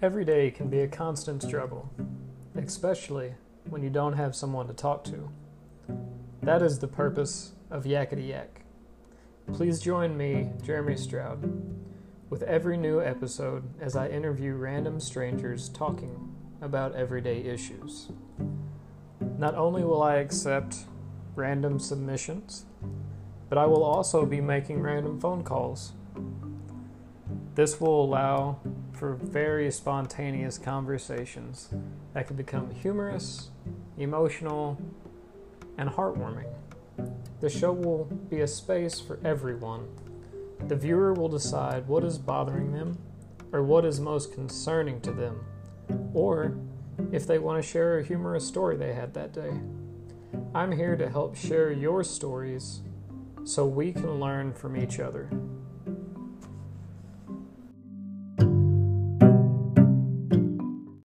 Every day can be a constant struggle, especially when you don't have someone to talk to. That is the purpose of Yakety Yak. Please join me, Jeremy Stroud, with every new episode as I interview random strangers talking about everyday issues. Not only will I accept random submissions, but I will also be making random phone calls. This will allow for very spontaneous conversations that can become humorous, emotional, and heartwarming. The show will be a space for everyone. The viewer will decide what is bothering them or what is most concerning to them, or if they want to share a humorous story they had that day. I'm here to help share your stories so we can learn from each other.